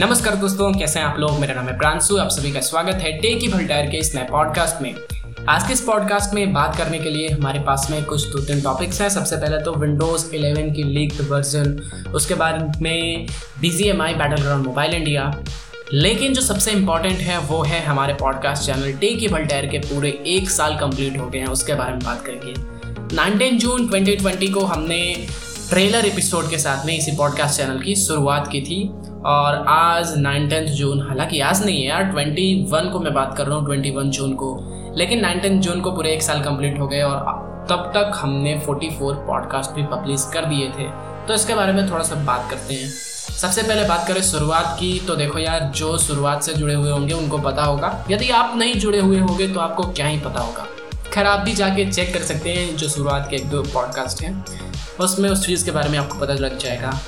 नमस्कार दोस्तों, कैसे हैं आप लोग? मेरा नाम है प्रांशु, आप सभी का स्वागत है टेक की भल्टायर के इस नए पॉडकास्ट में। आज के इस पॉडकास्ट में बात करने के लिए हमारे पास में कुछ दो तीन टॉपिक्स हैं। सबसे पहले तो विंडोज़ 11 की लीक्ड वर्जन उसके बाद में B G M I battleground mobile India लेकिन जो सबसे इंपॉर्टेंट है, वो है हमारे पॉडकास्ट चैनल टेक की भल्टायर के पूरे एक साल कंप्लीट हो गए हैं, उसके बारे में बात करेंगे। नाइनटीन जून 2020 को हमने ट्रेलर एपिसोड के साथ में इसी पॉडकास्ट चैनल की शुरुआत की थी। और आज नाइन टेंथ जून, हालाँकि आज नहीं है यार ट्वेंटी वन को मैं बात कर रहा हूँ ट्वेंटी वन जून को। लेकिन नाइन टेंथ जून को पूरे एक साल कंप्लीट हो गए और तब तक हमने फोर्टी फोर पॉडकास्ट भी पब्लिश कर दिए थे। तो इसके बारे में थोड़ा सा बात करते हैं। सबसे पहले बात करें शुरुआत की तो देखो यार, जो शुरुआत से जुड़े हुए होंगे, उनको पता होगा। यदि आप नहीं जुड़े हुए होंगे तो आपको क्या ही पता होगा। खैर, आप भी जाके चेक कर सकते हैं जो शुरुआत के एक दो पॉडकास्ट हैं। उसमें उस चीज़ के बारे में आपको पता लग जाएगा।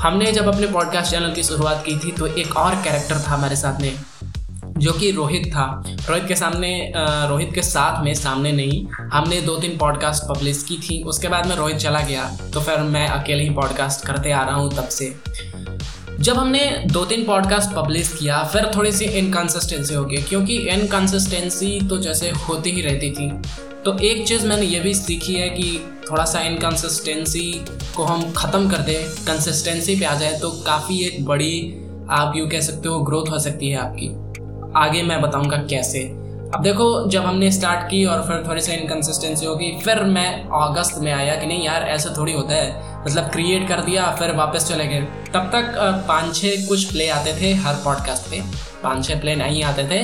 हमने जब अपने पॉडकास्ट चैनल की शुरुआत की थी तो एक और कैरेक्टर था हमारे साथ में, जो कि रोहित था। रोहित के सामने रोहित के साथ में सामने नहीं, हमने दो तीन पॉडकास्ट पब्लिश की थी। उसके बाद में रोहित चला गया तो फिर मैं अकेले ही पॉडकास्ट करते आ रहा हूँ तब से। जब हमने दो तीन पॉडकास्ट पब्लिश किया, फिर थोड़ी सी इनकन्सिस्टेंसी हो गई, क्योंकि इनकन्सिस्टेंसी तो जैसे होती ही रहती थी। तो एक चीज़ मैंने ये भी सीखी है कि थोड़ा सा इनकन्सिस्टेंसी को हम ख़त्म कर दें कंसिस्टेंसी पे आ जाए तो काफ़ी एक बड़ी, आप यूँ कह सकते हो ग्रोथ हो सकती है आपकी। आगे मैं बताऊँगा कैसे। अब देखो, जब हमने स्टार्ट की और फिर थोड़ी सी इनकन्सिस्टेंसी होगी फिर मैं अगस्त में आया कि नहीं यार, ऐसा थोड़ी होता है। मतलब क्रिएट कर दिया, फिर वापस चले गए। तब तक पाँच छः कुछ प्ले आते थे हर पॉडकास्ट पे। पाँच छः प्ले नहीं आते थे।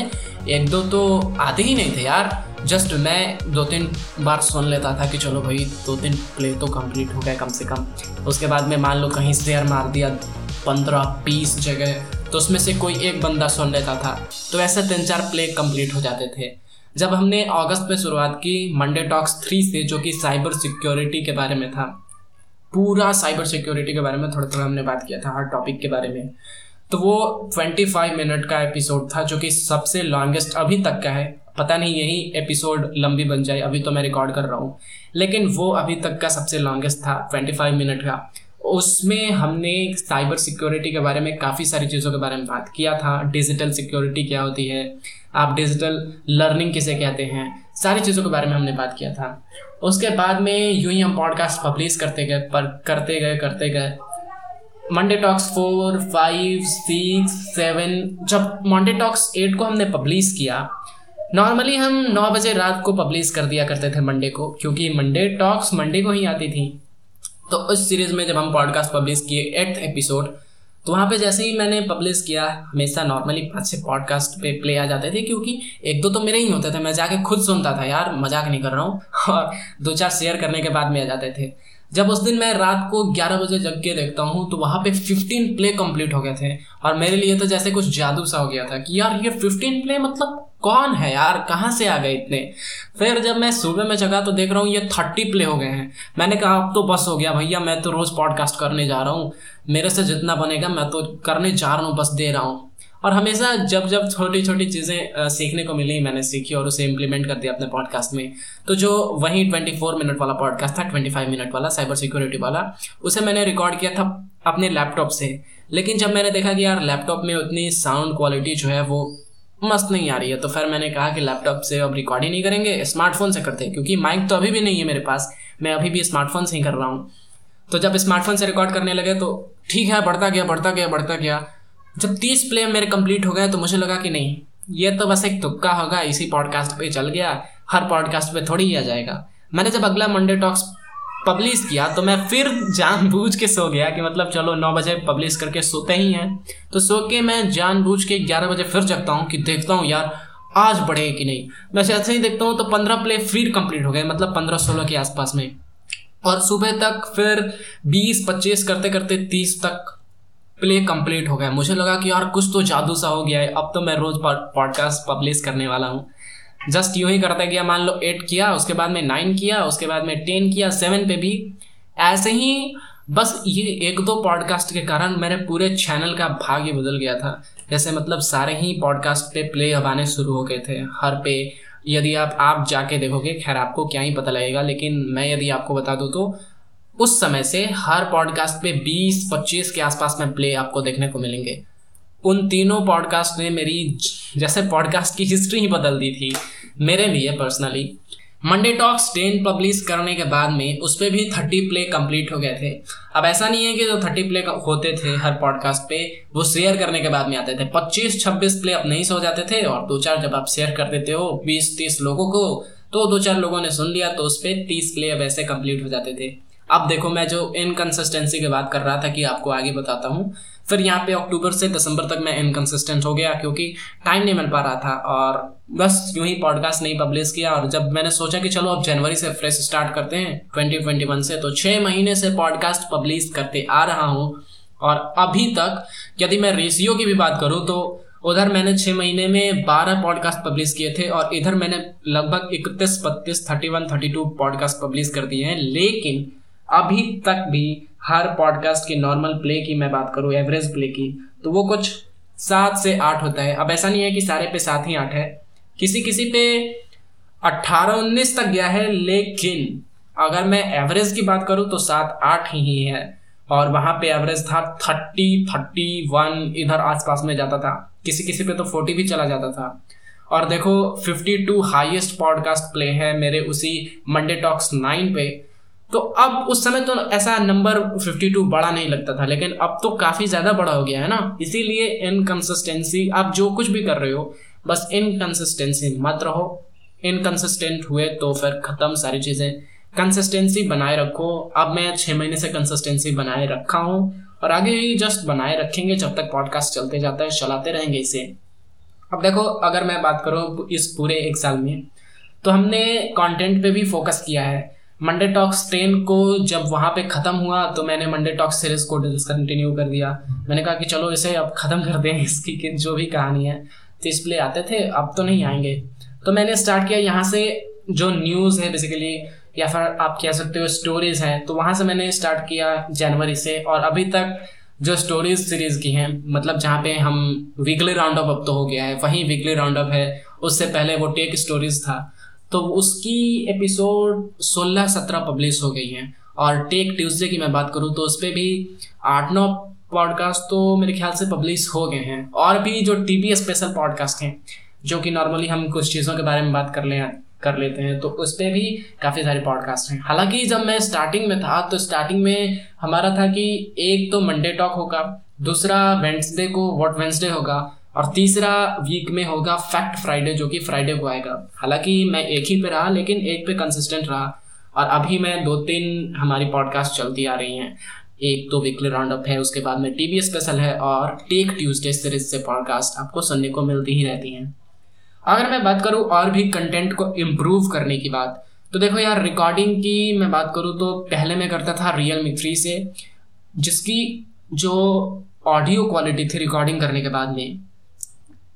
एक दो तो आते ही नहीं थे यार। जस्ट मैं दो तीन बार सुन लेता था कि चलो भाई, दो तीन प्ले तो कंप्लीट हो गए कम से कम। उसके बाद में मान लो कहीं शेयर मार दिया, पंद्रह, बीस जगह तो उसमें से कोई एक बंदा सुन लेता था। तो ऐसे तीन चार प्ले कंप्लीट हो जाते थे। जब हमने अगस्त में शुरुआत की मंडे टॉक्स थ्री से, जो कि साइबर सिक्योरिटी के बारे में था, पूरा साइबर सिक्योरिटी के बारे में थोड़ा थोड़ा हमने बात किया था, हर टॉपिक के बारे में। तो वो 25 मिनट का एपिसोड था, जो कि सबसे लॉन्गेस्ट अभी तक का है। पता नहीं, यही एपिसोड लंबी बन जाए, अभी तो मैं रिकॉर्ड कर रहा हूँ। लेकिन वो अभी तक का सबसे लॉन्गेस्ट था ट्वेंटी फाइव मिनट का। उसमें हमने साइबर सिक्योरिटी के बारे में काफ़ी सारी चीज़ों के बारे में बात किया था। डिजिटल सिक्योरिटी क्या होती है? आप डिजिटल लर्निंग किसे कहते हैं? सारी चीज़ों के बारे में हमने बात किया था। उसके बाद में यूँ ही हम पॉडकास्ट पब्लिश करते गए, पर करते गए करते गए। Monday talks four five six seven जब मंडे टॉक्स एट को हमने पब्लिश किया नॉर्मली हम नौ बजे रात को पब्लिश कर दिया करते थे मंडे को, क्योंकि मंडे टॉक्स मंडे को ही आती थी। तो उस सीरीज़ में जब हम पॉडकास्ट पब्लिश किए एट्थ एपिसोड तो वहाँ पे जैसे ही मैंने पब्लिश किया, हमेशा नॉर्मली पाँच छः पॉडकास्ट पे प्ले आ जाते थे, क्योंकि एक दो तो मेरे ही होते थे, मैं जाके खुद सुनता था, यार, मज़ाक नहीं कर रहा हूँ। और दो चार शेयर करने के बाद में आ जाते थे। जब उस दिन मैं रात को 11 बजे जग के देखता हूँ तो वहाँ पे 15 प्ले कंप्लीट हो गए थे। और मेरे लिए तो जैसे कुछ जादू सा हो गया था कि यार, ये 15 प्ले मतलब कौन है यार? कहाँ से आ गए इतने? फिर जब मैं सुबह में जगा तो देख रहा हूँ ये थर्टी प्ले हो गए हैं। मैंने कहा, अब तो बस हो गया भैया, मैं तो रोज़ पॉडकास्ट करने जा रहा हूँ। मेरे से जितना बनेगा मैं तो करने जा रहा हूँ, बस दे रहा हूँ। और हमेशा जब जब छोटी छोटी चीज़ें सीखने को मिली, मैंने सीखी और उसे इम्प्लीमेंट कर दिया अपने पॉडकास्ट में तो जो वही ट्वेंटी फोर मिनट वाला पॉडकास्ट था ट्वेंटी फाइव मिनट वाला साइबर सिक्योरिटी वाला, उसे मैंने रिकॉर्ड किया था अपने लैपटॉप से। लेकिन जब मैंने देखा कि यार लैपटॉप में उतनी साउंड क्वालिटी जो है वो मस्त नहीं आ रही है। तो फिर मैंने कहा कि लैपटॉप से अब रिकॉर्ड ही नहीं करेंगे स्मार्टफ़ोन से करते हैं। क्योंकि माइक तो अभी भी नहीं है मेरे पास। मैं अभी भी स्मार्टफ़ोन से ही कर रहा हूँ। तो जब स्मार्टफ़ोन से रिकॉर्ड करने लगे तो ठीक है, बढ़ता गया बढ़ता गया बढ़ता गया। जब तीस प्ले मेरे कंप्लीट हो गए तो मुझे लगा कि नहीं, ये तो बस एक तुक्का होगा, इसी पॉडकास्ट पे चल गया। हर पॉडकास्ट पे थोड़ी ही आ जाएगा। मैंने जब अगला मंडे टॉक्स पब्लिश किया तो मैं फिर जानबूझ के सो गया कि मतलब चलो नौ बजे पब्लिश करके सोते ही हैं। तो सो के मैं जानबूझ के ग्यारह बजे फिर जगता हूँ कि देखता हूँ यार, आज बढ़े कि नहीं। मैं ऐसे ही देखता हूँ तो पंद्रह प्ले फिर कंप्लीट हो गए मतलब पंद्रह सोलह के आसपास में। और सुबह तक फिर बीस, पच्चीस करते करते तीस तक प्ले कंप्लीट हो गया। मुझे लगा कि यार कुछ तो जादू सा हो गया है, अब तो मैं रोज़ पॉडकास्ट पब्लिश करने वाला हूँ। जस्ट यूँ ही करता गया मान लो एट किया, उसके बाद में नाइन किया, उसके बाद में टेन किया, सेवन पे भी। ऐसे ही बस ये एक दो पॉडकास्ट के कारण मेरे पूरे चैनल का भाग्य बदल गया था। जैसे मतलब सारे ही पॉडकास्ट पे प्ले आने शुरू हो गए थे। हर पे यदि आप आप जाके देखोगे, खैर आपको क्या ही पता लगेगा, लेकिन मैं यदि आपको बता दूँ तो उस समय से हर पॉडकास्ट पे 20-25 के आसपास में प्ले आपको देखने को मिलेंगे। उन तीनों पॉडकास्ट ने मेरी जैसे पॉडकास्ट की हिस्ट्री ही बदल दी थी। मेरे लिए personally Monday talks ten publish करने के बाद में उस पर भी थर्टी प्ले कंप्लीट हो गए थे। अब ऐसा नहीं है कि जो थर्टी प्ले होते थे हर पॉडकास्ट पे, वो शेयर करने के बाद में आते थे। पच्चीस, छब्बीस प्ले अब नहीं सो जाते थे और दो चार जब आप शेयर कर देते हो बीस, तीस लोगों को तो दो चार लोगों ने सुन लिया तो उस पर तीस प्ले अब ऐसे कंप्लीट हो जाते थे। अब देखो मैं जो इनकन्सिस्टेंसी की बात कर रहा था कि आपको आगे बताता हूँ। फिर यहाँ पे अक्टूबर से दिसंबर तक मैं इनकन्सिस्टेंट हो गया क्योंकि टाइम नहीं मिल पा रहा था और बस यूँ ही पॉडकास्ट नहीं पब्लिश किया और जब मैंने सोचा कि चलो अब जनवरी से फ्रेश स्टार्ट करते हैं ट्वेंटी ट्वेंटी वन से तो छः महीने से पॉडकास्ट पब्लिश करते आ रहा हूँ। और अभी तक यदि मैं रेशियो की भी बात करूँ तो उधर मैंने छः महीने में बारह पॉडकास्ट पब्लिश किए थे और इधर मैंने लगभग इकतीस, बत्तीस thirty one thirty two podcast publish कर दिए हैं। लेकिन अभी तक भी हर पॉडकास्ट की नॉर्मल प्ले की मैं बात करूँ एवरेज प्ले की तो वो कुछ सात से आठ होता है। अब ऐसा नहीं है कि सारे पे सात ही आठ है। किसी किसी पे अट्ठारह उन्नीस तक गया है, लेकिन अगर मैं एवरेज की बात करूँ तो सात आठ ही है और वहाँ पे एवरेज था थर्टी थर्टी वन इधर आसपास में जाता था। किसी किसी पे तो फोर्टी भी चला जाता था। और देखो fifty two highest podcast play है मेरे उसी मंडे टॉक्स नाइन पे। तो अब उस समय तो ऐसा नंबर 52 बड़ा नहीं लगता था, लेकिन अब तो काफ़ी ज़्यादा बड़ा हो गया है ना। इसीलिए इनकन्सिस्टेंसी आप जो कुछ भी कर रहे हो, बस इनकन्सिस्टेंसी मत रहो। इनकन्सिस्टेंट हुए तो फिर ख़त्म, सारी चीज़ें। कंसिस्टेंसी बनाए रखो। अब मैं छः महीने से कंसिस्टेंसी बनाए रखा हूँ, और आगे भी जस्ट बनाए रखेंगे जब तक पॉडकास्ट चलते जाता है, चलाते रहेंगे इसे। अब देखो, अगर मैं बात करूँ इस पूरे एक साल में तो हमने कंटेंट पे भी फोकस किया है। मंडे टॉक्स टेन को जब वहाँ पे ख़त्म हुआ तो मैंने मंडे टॉक्स सीरीज़ को डिसकंटिन्यू कर दिया। मैंने कहा कि चलो इसे अब ख़त्म कर दें, इसकी कि जो भी कहानी है। तो इस प्ले आते थे, अब तो नहीं आएँगे। तो मैंने स्टार्ट किया यहाँ से जो न्यूज़ है बेसिकली या फिर आप कह सकते हो स्टोरीज हैं तो वहाँ से मैंने स्टार्ट किया जनवरी से। और अभी तक जो स्टोरीज सीरीज़ की हैं मतलब जहाँ पे हम वीकली राउंड अप अब तो हो गया है, वहीं वीकली राउंड अप है। उससे पहले वो टेक स्टोरीज था। तो उसकी एपिसोड सोलह सत्रह पब्लिश हो गई हैं। और टेक ट्यूसडे की मैं बात करूँ तो उस पर भी आठ नौ पॉडकास्ट तो मेरे ख्याल से पब्लिश हो गए हैं। और भी जो टीपी स्पेशल पॉडकास्ट हैं, जो कि नॉर्मली हम कुछ चीज़ों के बारे में बात कर ले, कर लेते हैं तो उस पर भी काफ़ी सारे पॉडकास्ट हैं। हालाँकि जब मैं स्टार्टिंग में था तो स्टार्टिंग में हमारा था कि एक तो मंडे टॉक होगा, दूसरा वेंसडे को वॉट वेंसडे होगा और तीसरा वीक में होगा फैक्ट फ्राइडे जो कि फ्राइडे को आएगा। हालाँकि मैं एक ही पे रहा, लेकिन एक पे कंसिस्टेंट रहा। और अभी मैं दो तीन हमारी पॉडकास्ट चलती आ रही हैं। एक तो वीकली राउंड अप है, उसके बाद में टीवी स्पेशल है और टेक ट्यूसडे सीरीज़ से पॉडकास्ट आपको सुनने को मिलती ही रहती हैं। अगर मैं बात करूँ और भी कंटेंट को इम्प्रूव करने की बात तो देखो यार रिकॉर्डिंग की मैं बात करूँ तो पहले मैं करता था रियल मी थ्री से, जिसकी जो ऑडियो क्वालिटी थी रिकॉर्डिंग करने के बाद में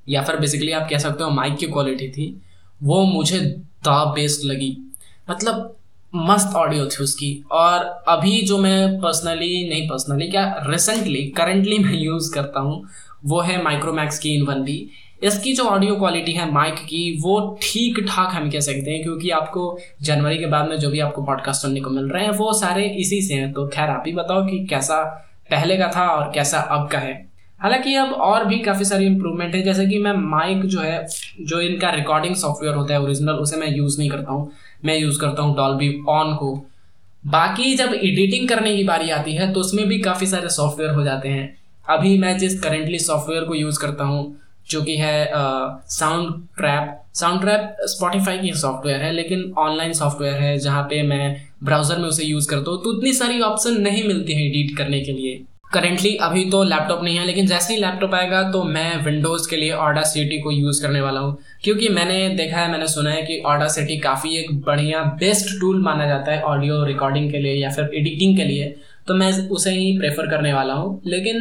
या फिर बेसिकली आप कह सकते हो माइक की क्वालिटी थी, वो मुझे द बेस्ट लगी। मतलब मस्त ऑडियो थी उसकी। और अभी जो मैं पर्सनली नहीं पर्सनली क्या रिसेंटली करंटली मैं यूज़ करता हूँ, वो है माइक्रोमैक्स की इन वन बी इसकी जो ऑडियो क्वालिटी है माइक की, वो ठीक ठाक हम कह सकते हैं, क्योंकि आपको जनवरी के बाद में जो भी आपको पॉडकास्ट सुनने को मिल रहे हैं, वो सारे इसी से हैं। तो खैर, आप ही बताओ कि कैसा पहले का था और कैसा अब का है। हालाँकि अब और भी काफ़ी सारी इंप्रूवमेंट है, जैसे कि मैं माइक जो है, जो इनका रिकॉर्डिंग सॉफ्टवेयर होता है ओरिजिनल उसे मैं यूज़ नहीं करता हूँ। मैं यूज़ करता हूँ डॉल्बी ऑन को। बाकी जब एडिटिंग करने की बारी आती है तो उसमें भी काफ़ी सारे सॉफ्टवेयर हो जाते हैं। अभी मैं जिस करेंटली सॉफ्टवेयर को यूज़ करता हूँ, जो कि है sound trap sound trap Spotify की सॉफ्टवेयर है, लेकिन ऑनलाइन सॉफ्टवेयर है, जहाँ पे मैं ब्राउज़र में उसे यूज़ करता हूँ तो उतनी सारी ऑप्शन नहीं मिलती हैं एडिट करने के लिए। करेंटली अभी तो लैपटॉप नहीं है, लेकिन जैसे ही लैपटॉप आएगा तो मैं विंडोज़ के लिए ऑडा सिटी को यूज़ करने वाला हूँ। क्योंकि मैंने देखा है, मैंने सुना है कि ऑडा सिटी काफ़ी एक बढ़िया बेस्ट टूल माना जाता है ऑडियो रिकॉर्डिंग के लिए या फिर एडिटिंग के लिए। तो मैं उसे ही प्रेफर करने वाला हूँ। लेकिन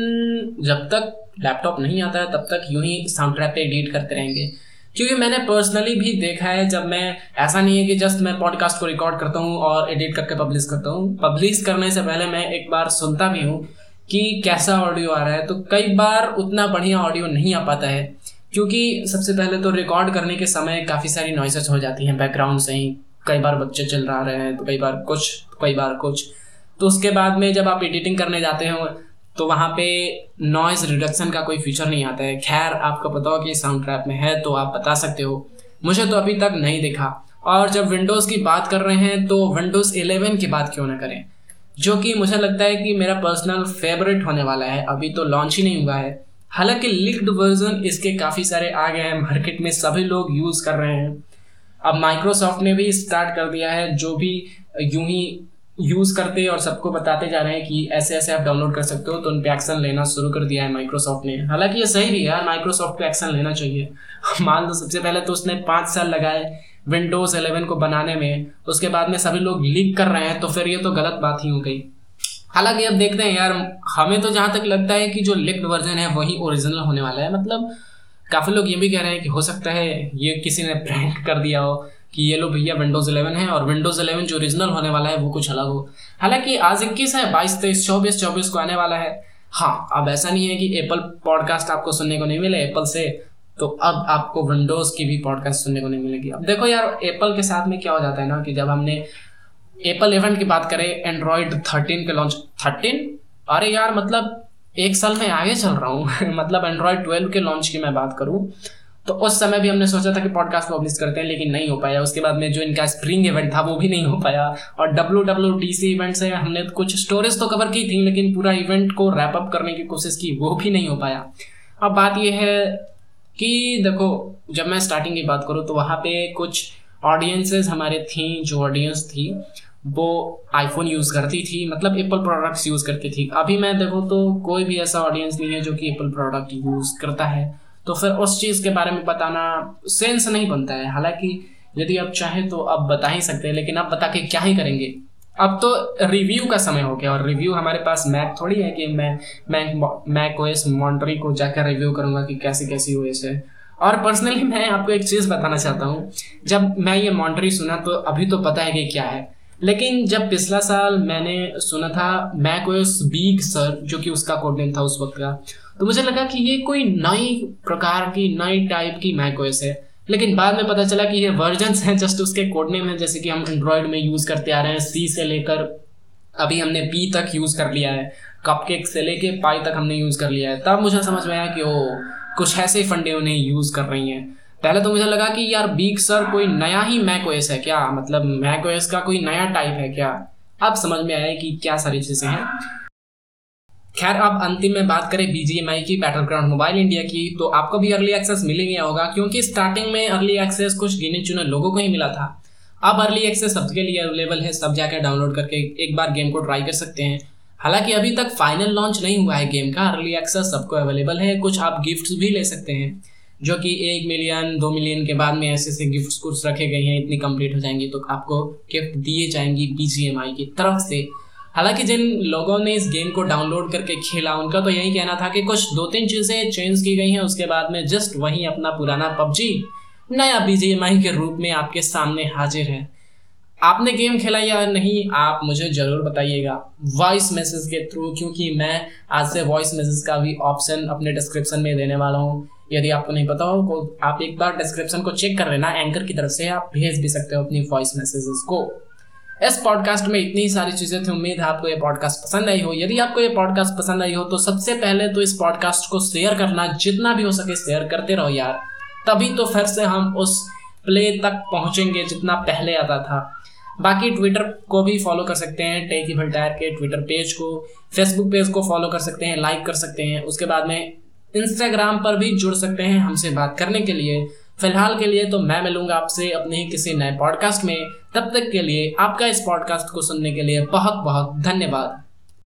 जब तक लैपटॉप नहीं आता है, तब तक यूँ ही साउंड ट्रैप पे एडिट करते रहेंगे। क्योंकि मैंने पर्सनली भी देखा है, जब मैं, ऐसा नहीं है कि जस्ट मैं पॉडकास्ट को रिकॉर्ड करता हूँ और एडिट करके पब्लिश करता हूँ। पब्लिश करने से पहले मैं एक बार सुनता भी हूँ कि कैसा ऑडियो आ रहा है तो कई बार उतना बढ़िया ऑडियो नहीं आ पाता है, क्योंकि सबसे पहले तो रिकॉर्ड करने के समय काफ़ी सारी नॉइसेस हो जाती हैं बैकग्राउंड से ही। कई बार बच्चे चल रहा रहे हैं तो कई बार कुछ, कई बार कुछ। तो उसके बाद में जब आप एडिटिंग करने जाते हो तो वहाँ पे नॉइज़ रिडक्शन का कोई फीचर नहीं आता है। खैर, आपको पता हो कि साउंड ट्रैप में है तो आप बता सकते हो। मुझे तो अभी तक नहीं दिखा। और जब विंडोज़ की बात कर रहे हैं तो विंडोज़ 11 की बात क्यों ना करें? जो कि मुझे लगता है कि मेरा पर्सनल फेवरेट होने वाला है। अभी तो लॉन्च ही नहीं हुआ है। हालाँकि लिक्ड वर्जन इसके काफ़ी सारे आ गए हैं। मार्केट में सभी लोग यूज़ कर रहे हैं। अब माइक्रोसॉफ्ट ने भी स्टार्ट कर दिया है। जो भी यूँ ही यूज़ करते और सबको बताते जा रहे हैं कि ऐसे ऐसे आप डाउनलोड कर सकते हो तो उन पर एक्शन लेना शुरू कर दिया है माइक्रोसॉफ्ट ने। हालाँकि ये सही भी है यार माइक्रोसॉफ्ट को एक्शन लेना चाहिए। मान लो सबसे पहले तो उसने पाँच साल लगाए। विंडोज़ 11 को बनाने में, उसके बाद में सभी लोग लीक कर रहे हैं तो फिर ये तो गलत बात ही हो गई। हालाँकि अब देखते हैं यार, हमें तो जहाँ तक लगता है कि जो लिक्ड वर्जन है, वही ओरिजिनल होने वाला है। मतलब काफ़ी लोग ये भी कह रहे हैं कि हो सकता है ये किसी ने प्रैंक कर दिया हो कि ये लो भैया विंडोज़ 11 है और विंडोज़ 11 जो ओरिजिनल होने वाला है, वो कुछ अलग हो। हालाँकि आज इक्कीस है, बाईस, तेईस, चौबीस चौबीस को आने वाला है। हाँ अब ऐसा नहीं है कि एप्पल पॉडकास्ट आपको सुनने को नहीं मिले एप्पल से। तो अब आपको विंडोज़ की भी पॉडकास्ट सुनने को नहीं मिलेगी। अब देखो यार एप्पल के साथ में क्या हो जाता है ना कि जब हमने एप्पल इलेवन की बात करें एंड्रॉयड थर्टीन के लॉन्च थर्टीन अरे यार मतलब एक साल में आगे चल रहा हूँ। मतलब एंड्रॉयड ट्वेल्व के लॉन्च की मैं बात करूँ तो उस समय भी हमने सोचा था कि पॉडकास्ट पब्लिश करते हैं, लेकिन नहीं हो पाया। उसके बाद में जो इनका स्प्रिंग इवेंट था, वो भी नहीं हो पाया। और W W T C event से हमने कुछ स्टोरेज तो कवर की थी, लेकिन पूरा इवेंट को रैप अप करने की कोशिश की, वो भी नहीं हो पाया। अब बात यह है कि देखो, जब मैं स्टार्टिंग की बात करूँ तो वहाँ पे कुछ ऑडियंसेस हमारे थी, जो ऑडियंस थी, वो आईफोन यूज़ करती थी मतलब एप्पल प्रोडक्ट्स यूज़ करती थी। अभी मैं देखो तो कोई भी ऐसा ऑडियंस नहीं है जो कि एप्पल प्रोडक्ट यूज़ करता है। तो फिर उस चीज़ के बारे में बताना सेंस नहीं बनता है। हालाँकि, यदि आप चाहें तो आप बता ही सकते हैं, लेकिन आप बता के क्या ही करेंगे? अब तो रिव्यू का समय हो गया और रिव्यू हमारे पास मैक थोड़ी है कि मैं मैक मैक ओएस मॉन्ट्री को जाकर रिव्यू करूँगा कि कैसी कैसी ओएस है और पर्सनली मैं आपको एक चीज़ बताना चाहता हूँ। जब मैं ये मॉन्ट्री सुना तो अभी तो पता है कि क्या है। लेकिन जब पिछला साल मैंने सुना था मैक ओएस बीग सर जो कि उसका कोड नेम था उस वक्त का तो मुझे लगा कि ये कोई नई प्रकार की, नई टाइप की मैकओएस है। लेकिन बाद में पता चला कि ये वर्जन हैं जस्ट उसके कोड नेम है, जैसे कि हम एंड्रॉयड में यूज़ करते आ रहे हैं सी से लेकर अभी हमने पी तक यूज़ कर लिया है कपकेक से लेके पाई तक हमने यूज़ कर लिया है। तब मुझे समझ में आया कि ओ, कुछ ऐसे फंडे उन्हें यूज़ कर रही हैं। पहले तो मुझे लगा कि यार बीक सर कोई नया ही मैक ओएस है क्या? मतलब मैक ओएस का कोई नया टाइप है क्या? अब समझ में आया कि क्या सारी चीज़ें हैं। खैर, अब अंतिम में बात करें बीजीएमआई की बैटल ग्राउंड मोबाइल इंडिया की तो आपको भी अर्ली एक्सेस मिल गया होगा, क्योंकि स्टार्टिंग में अर्ली एक्सेस कुछ गिने चुने लोगों को ही मिला था। अब अर्ली एक्सेस सबके लिए अवेलेबल है, सब जाकर डाउनलोड करके एक बार गेम को ट्राई कर सकते हैं। हालाँकि अभी तक फाइनल लॉन्च नहीं हुआ है गेम का अर्ली एक्सेस सबको अवेलेबल है, कुछ आप गिफ्ट्स भी ले सकते हैं, जो कि एक मिलियन दो मिलियन के बाद में ऐसे ऐसे गिफ्ट्स कुछ रखे गए हैं, इतनी कंप्लीट हो जाएँगी तो आपको गिफ्ट दिए जाएँगी बीजीएमआई की तरफ़ से। हालाँकि जिन लोगों ने इस गेम को डाउनलोड करके खेला, उनका तो यही कहना था कि कुछ दो तीन चीज़ें चेंज की गई हैं, उसके बाद में जस्ट वही अपना पुराना पबजी नया बीजीएमआई के रूप में आपके सामने हाजिर है। आपने गेम खेला या नहीं, आप मुझे ज़रूर बताइएगा वॉइस मैसेज के थ्रू क्योंकि मैं आज से वॉइस मैसेज का भी ऑप्शन अपने डिस्क्रिप्शन में देने वाला हूँ। यदि आपको नहीं पता हो तो आप एक बार डिस्क्रिप्शन को चेक कर लेना एंकर की तरफ़ से आप भेज भी सकते हो अपनी वॉइस मैसेजेस को। इस पॉडकास्ट में इतनी सारी चीज़ें थी, उम्मीद है आपको ये पॉडकास्ट पसंद आई हो। यदि आपको ये पॉडकास्ट पसंद आई हो तो सबसे पहले तो इस पॉडकास्ट को शेयर करना, जितना भी हो सके शेयर करते रहो यार। तभी तो फिर से हम उस प्ले तक पहुँचेंगे जितना पहले आता था। बाकी ट्विटर को भी फॉलो कर सकते हैं टेकी भल्टायर के ट्विटर पेज को फेसबुक पेज को फॉलो कर सकते हैं लाइक कर सकते हैं। उसके बाद में इंस्टाग्राम पर भी जुड़ सकते हैं हमसे बात करने के लिए। फ़िलहाल के लिए तो मैं मिलूँगा आपसे अपने ही किसी नए पॉडकास्ट में। तब तक के लिए आपका इस पॉडकास्ट को सुनने के लिए बहुत बहुत धन्यवाद।